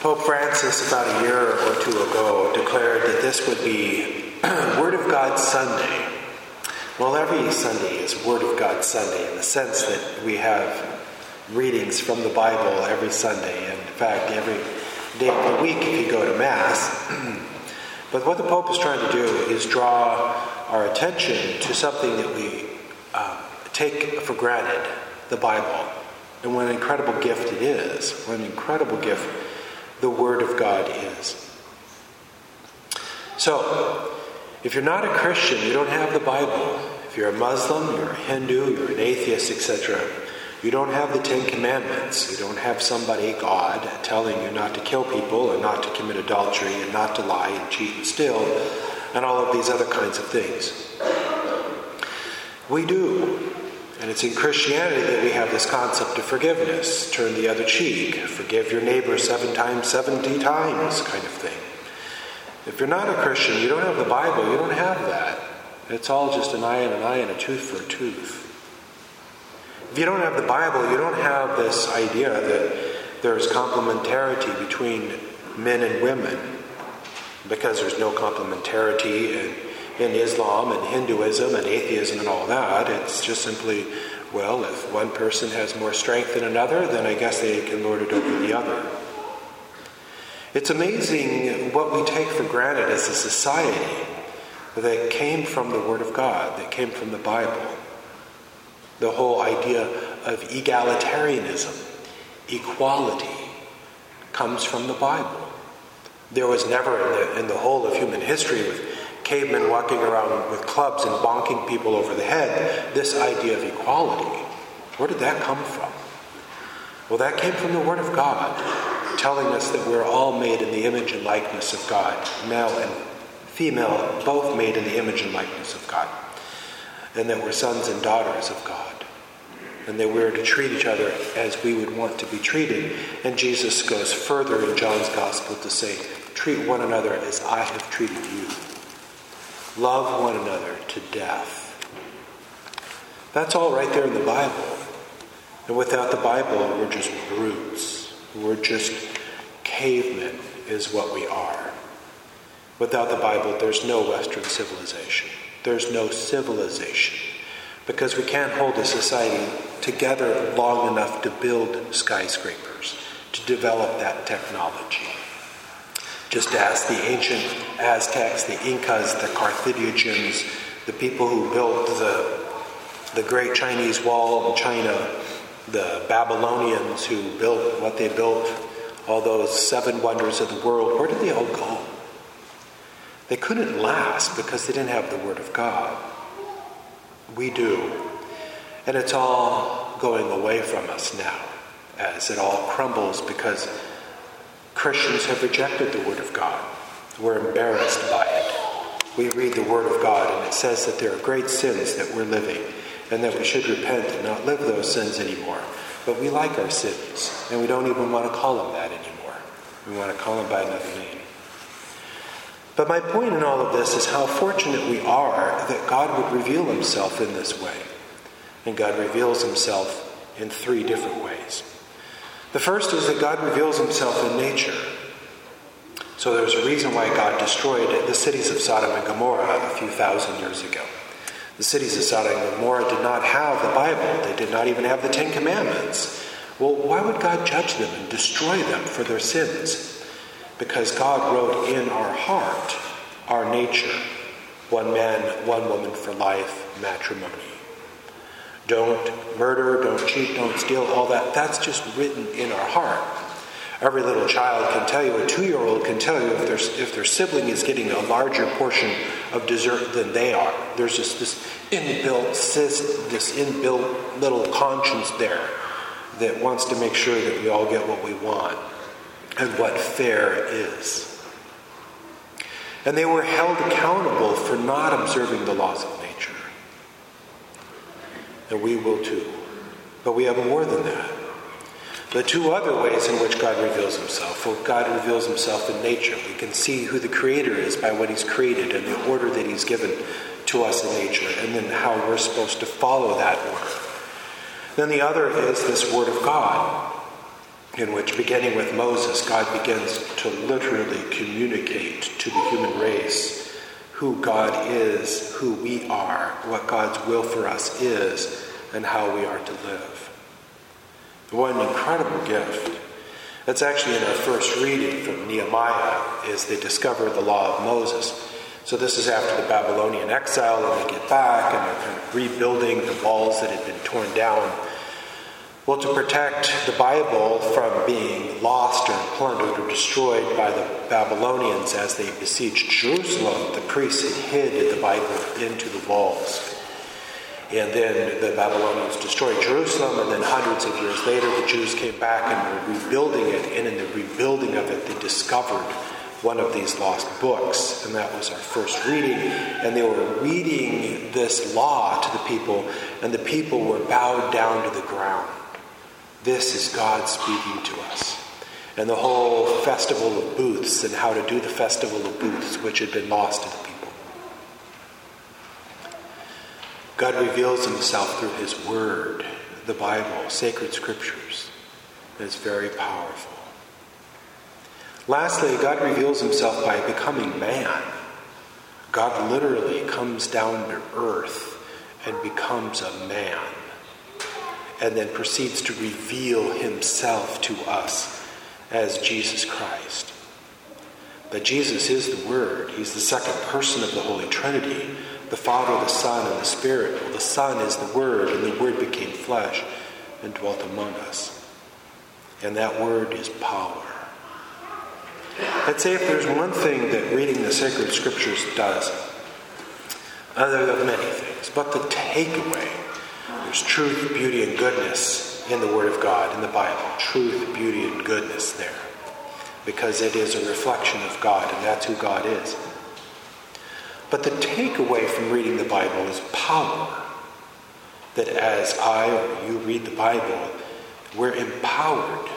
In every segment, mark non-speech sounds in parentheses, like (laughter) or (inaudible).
Pope Francis, about a year or two ago, declared that this would be (clears throat) Word of God Sunday. Well, every Sunday is Word of God Sunday in the sense that we have readings from the Bible every Sunday, and in fact, every day of the week if you go to Mass. (clears throat) but what the Pope is trying to do is draw our attention to something that we uh, take for granted the Bible. And what an incredible gift it is. What an incredible gift the Word of God is. So, if you're not a Christian, you don't have the Bible. If you're a Muslim, you're a Hindu, you're an atheist, etc., you don't have the Ten Commandments. You don't have somebody, God, telling you not to kill people and not to commit adultery and not to lie and cheat and steal and all of these other kinds of things. We do. And it's in Christianity that we have this concept of forgiveness. Turn the other cheek. Forgive your neighbor seven times, 70 times, kind of thing. If you're not a Christian, you don't have the Bible, you don't have that. It's all just an eye and an eye and a tooth for a tooth. If you don't have the Bible, you don't have this idea that there's complementarity between men and women because there's no complementarity in in Islam and Hinduism and atheism and all that. It's just simply, well, if one person has more strength than another, then I guess they can lord it over the other. It's amazing what we take for granted as a society that came from the Word of God, that came from the Bible. The whole idea of egalitarianism, equality, comes from the Bible. There was never in the, in the whole of human history, with cavemen walking around with clubs and bonking people over the head, this idea of equality. Where did that come from? Well, that came from the Word of God, telling us that we're all made in the image and likeness of God, male and female, both made in the image and likeness of God, and that we're sons and daughters of God, and that we're to treat each other as we would want to be treated. And Jesus goes further in John's Gospel to say, Treat one another as I have treated you. Love one another to death. That's all right there in the Bible. And without the Bible, we're just brutes. We're just cavemen, is what we are. Without the Bible, there's no Western civilization. There's no civilization. Because we can't hold a society together long enough to build skyscrapers, to develop that technology. Just as the ancient Aztecs, the Incas, the Carthaginians, the people who built the, the great Chinese wall in China, the Babylonians who built what they built, all those seven wonders of the world, where did they all go? They couldn't last because they didn't have the Word of God. We do. And it's all going away from us now as it all crumbles because Christians have rejected the Word of God. We're embarrassed by it. We read the Word of God, and it says that there are great sins that we're living, and that we should repent and not live those sins anymore. But we like our sins, and we don't even want to call them that anymore. We want to call them by another name. But my point in all of this is how fortunate we are that God would reveal himself in this way. And God reveals himself in three different ways. The first is that God reveals himself in nature. So there's a reason why God destroyed the cities of Sodom and Gomorrah a few thousand years ago. The cities of Sodom and Gomorrah did not have the Bible, they did not even have the Ten Commandments. Well, why would God judge them and destroy them for their sins? Because God wrote in our heart our nature one man, one woman for life, matrimony. Don't murder, don't cheat, don't steal, all that. That's just written in our heart. Every little child can tell you, a two year old can tell you if their, if their sibling is getting a larger portion of dessert than they are. There's just this inbuilt, this inbuilt little conscience there that wants to make sure that we all get what we want and what fair is. And they were held accountable for not observing the laws of and we will too. But we have more than that. The two other ways in which God reveals himself. Well, God reveals himself in nature. We can see who the Creator is by what he's created and the order that he's given to us in nature, and then how we're supposed to follow that order. Then the other is this Word of God. in which, beginning with Moses, God begins to literally communicate to the human race who God is, who we are, what God's will for us is, and how we are to live. What an incredible gift. That's actually in our first reading from Nehemiah, is they discover the law of Moses. So this is after the Babylonian exile, and they get back, and they're kind of rebuilding the walls that had been torn down. Well, to protect the Bible from being lost or plundered or destroyed by the Babylonians as they besieged Jerusalem, the priests hid the Bible into the walls. And then the Babylonians destroyed Jerusalem, and then hundreds of years later, the Jews came back and were rebuilding it. And in the rebuilding of it, they discovered one of these lost books, and that was our first reading. And they were reading this law to the people, and the people were bowed down to the ground. This is God speaking to us. And the whole festival of booths and how to do the festival of booths, which had been lost to the people. God reveals himself through his word, the Bible, sacred scriptures. It's very powerful. Lastly, God reveals himself by becoming man. God literally comes down to earth and becomes a man, and then proceeds to reveal himself to us as Jesus Christ. But Jesus is the Word, He's the second person of the Holy Trinity the Father, the Son, and the Spirit. Well, the Son is the Word, and the Word became flesh and dwelt among us. And that Word is power. I'd say if there's one thing that reading the sacred scriptures does, other than many things, but the takeaway, there's truth, beauty, and goodness in the Word of God, in the Bible. Truth, beauty, and goodness there. Because it is a reflection of God, and that's who God is. But the takeaway from reading the Bible is power. That as I or you read the Bible, we're empowered.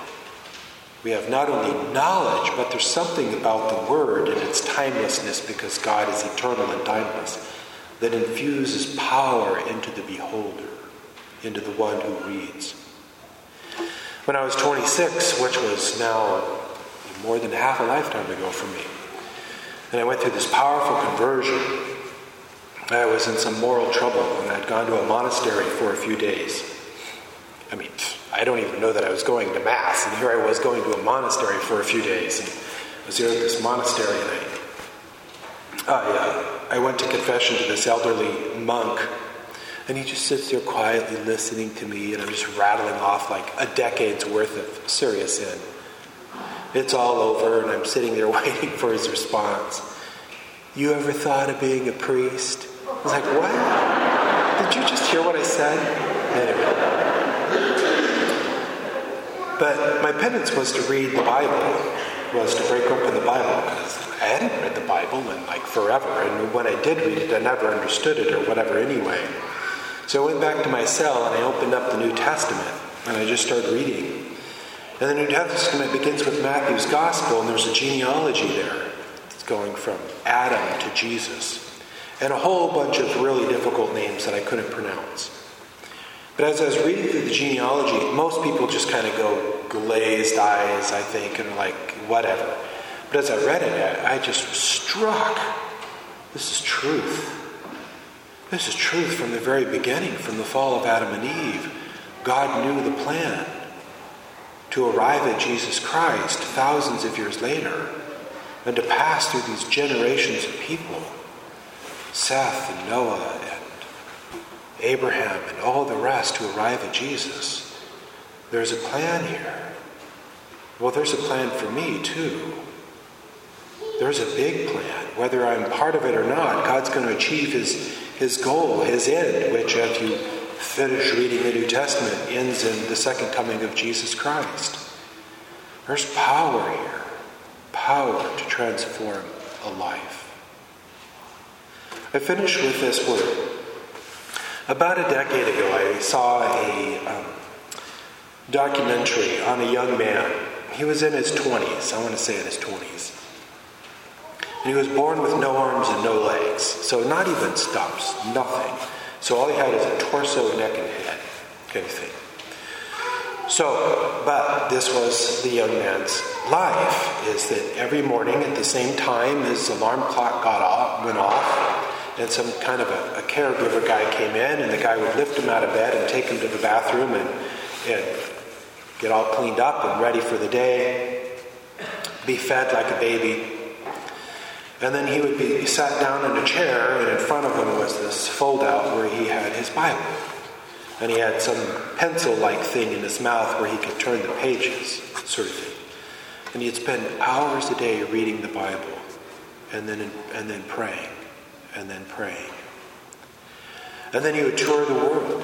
We have not only knowledge, but there's something about the Word and its timelessness because God is eternal and timeless that infuses power into the beholder, into the one who reads. When I was 26, which was now more than half a lifetime ago for me, and I went through this powerful conversion. I was in some moral trouble and I'd gone to a monastery for a few days. I mean, I don't even know that I was going to Mass, and here I was going to a monastery for a few days. And I was here at this monastery, and I, I, uh, I went to confession to this elderly monk, and he just sits there quietly listening to me, and I'm just rattling off like a decade's worth of serious sin. It's all over, and I'm sitting there (laughs) waiting for his response. You ever thought of being a priest? I was like, what? Did you just hear what I said? Anyway. But my penance was to read the Bible, was to break open the Bible, because I hadn't read the Bible in like forever, and when I did read it, I never understood it or whatever anyway. So I went back to my cell and I opened up the New Testament, and I just started reading. And the New Testament begins with Matthew's Gospel, and there's a genealogy there. It's going from Adam to Jesus, and a whole bunch of really difficult names that I couldn't pronounce. But as I was reading through the genealogy, most people just kind of go glazed eyes, I think, and like, whatever. But as I read it, I just was struck. This is truth. This is truth from the very beginning, from the fall of Adam and Eve. God knew the plan to arrive at Jesus Christ thousands of years later and to pass through these generations of people Seth and Noah and Abraham and all the rest to arrive at Jesus. There's a plan here. Well, there's a plan for me too. There's a big plan. Whether I'm part of it or not, God's going to achieve his, his goal, his end, which, as you finish reading the New Testament ends in the second coming of Jesus Christ. There's power here, power to transform a life. I finish with this word. About a decade ago, I saw a um, documentary on a young man. He was in his 20s, I want to say in his 20s. And he was born with no arms and no legs, so not even stumps, nothing. So all he had is a torso, neck, and head kind of thing. So, but this was the young man's life, is that every morning at the same time his alarm clock got off, went off, and some kind of a, a caregiver guy came in, and the guy would lift him out of bed and take him to the bathroom and, and get all cleaned up and ready for the day, be fed like a baby. And then he would be sat down in a chair, and in front of him was this fold out where he had his Bible and he had some pencil like thing in his mouth where he could turn the pages, sort of thing. And he'd spend hours a day reading the Bible and then, and then praying and then praying. And then he would tour the world.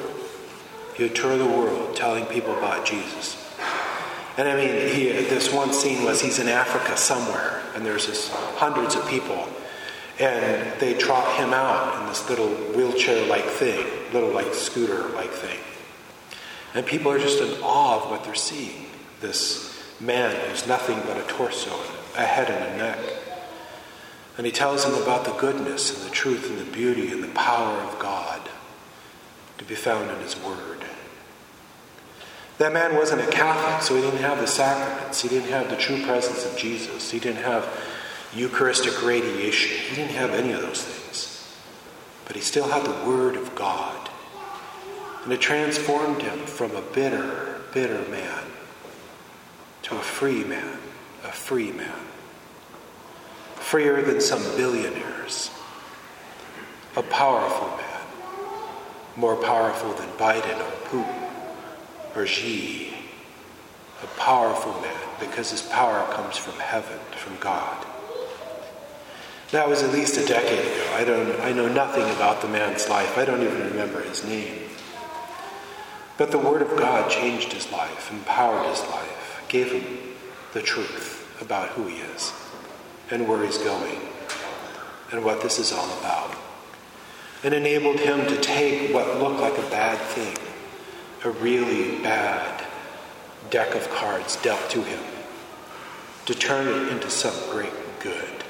He would tour the world telling people about Jesus. And I mean, he, this one scene was he's in Africa somewhere, and there's this hundreds of people and they trot him out in this little wheelchair like thing, little like scooter like thing. And people are just in awe of what they're seeing. This man who's nothing but a torso, a head and a neck. And he tells them about the goodness and the truth and the beauty and the power of God to be found in his word. That man wasn't a Catholic, so he didn't have the sacraments. He didn't have the true presence of Jesus. He didn't have Eucharistic adoration. He didn't have any of those things. But he still had the Word of God. And it transformed him from a bitter, bitter man to a free man, a free man. Freer than some billionaires. A powerful man. More powerful than Biden or Putin or Xi. A powerful man because his power comes from heaven, from God. That was at least a decade ago. I, don't, I know nothing about the man's life. I don't even remember his name. But the Word of God changed his life, empowered his life, gave him the truth about who he is and where he's going and what this is all about. And enabled him to take what looked like a bad thing, a really bad deck of cards dealt to him, to turn it into some great good.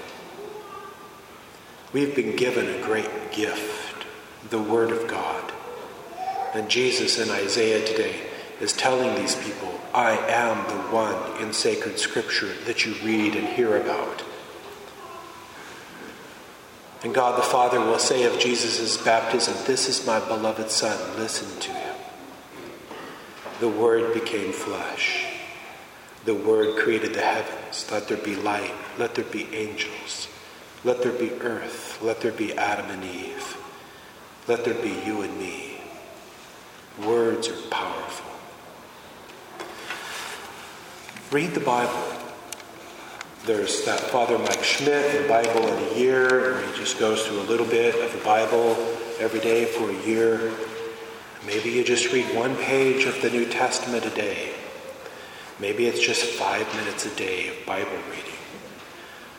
We've been given a great gift, the Word of God. And Jesus in Isaiah today is telling these people, I am the one in sacred scripture that you read and hear about. And God the Father will say of Jesus' baptism, This is my beloved Son, listen to him. The Word became flesh. The Word created the heavens. Let there be light. Let there be angels. Let there be earth. Let there be Adam and Eve. Let there be you and me. Words are powerful. Read the Bible. There's that Father Mike Schmitz, the Bible in a year, he just goes through a little bit of the Bible every day for a year. Maybe you just read one page of the New Testament a day. Maybe it's just five minutes a day of Bible reading.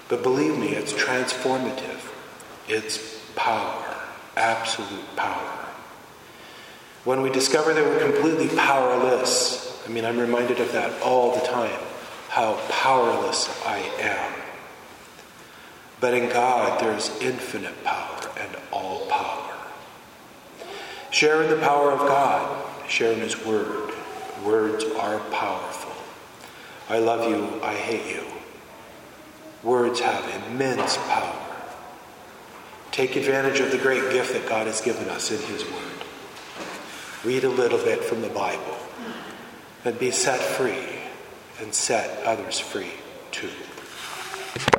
But believe me, it's transformative. It's power, absolute power. When we discover that we're completely powerless, I mean, I'm reminded of that all the time, how powerless I am. But in God, there's infinite power and all power. Share in the power of God, share in His Word. Words are powerful. I love you, I hate you. Words have immense power. Take advantage of the great gift that God has given us in His Word. Read a little bit from the Bible and be set free and set others free too.